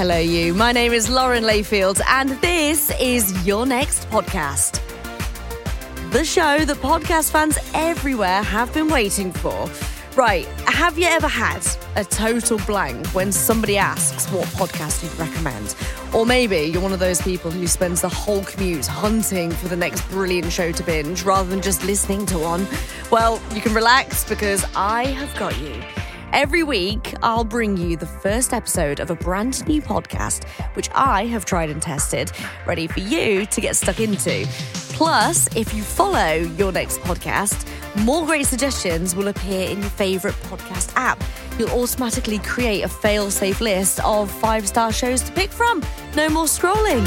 Hello, you. My name is Lauren Layfield, and this is Your Next Podcast. The show that podcast fans everywhere have been waiting for. Right, have you ever had a total blank when somebody asks what podcast you'd recommend? Or maybe you're one of those people who spends the whole commute hunting for the next brilliant show to binge rather than just listening to one? Well, you can relax because I have got you. Every week, I'll bring you the first episode of a brand new podcast, which I have tried and tested, ready for you to get stuck into. Plus, if you follow your next podcast, more great suggestions will appear in your favourite podcast app. You'll automatically create a fail safe list of five star shows to pick from. No more scrolling.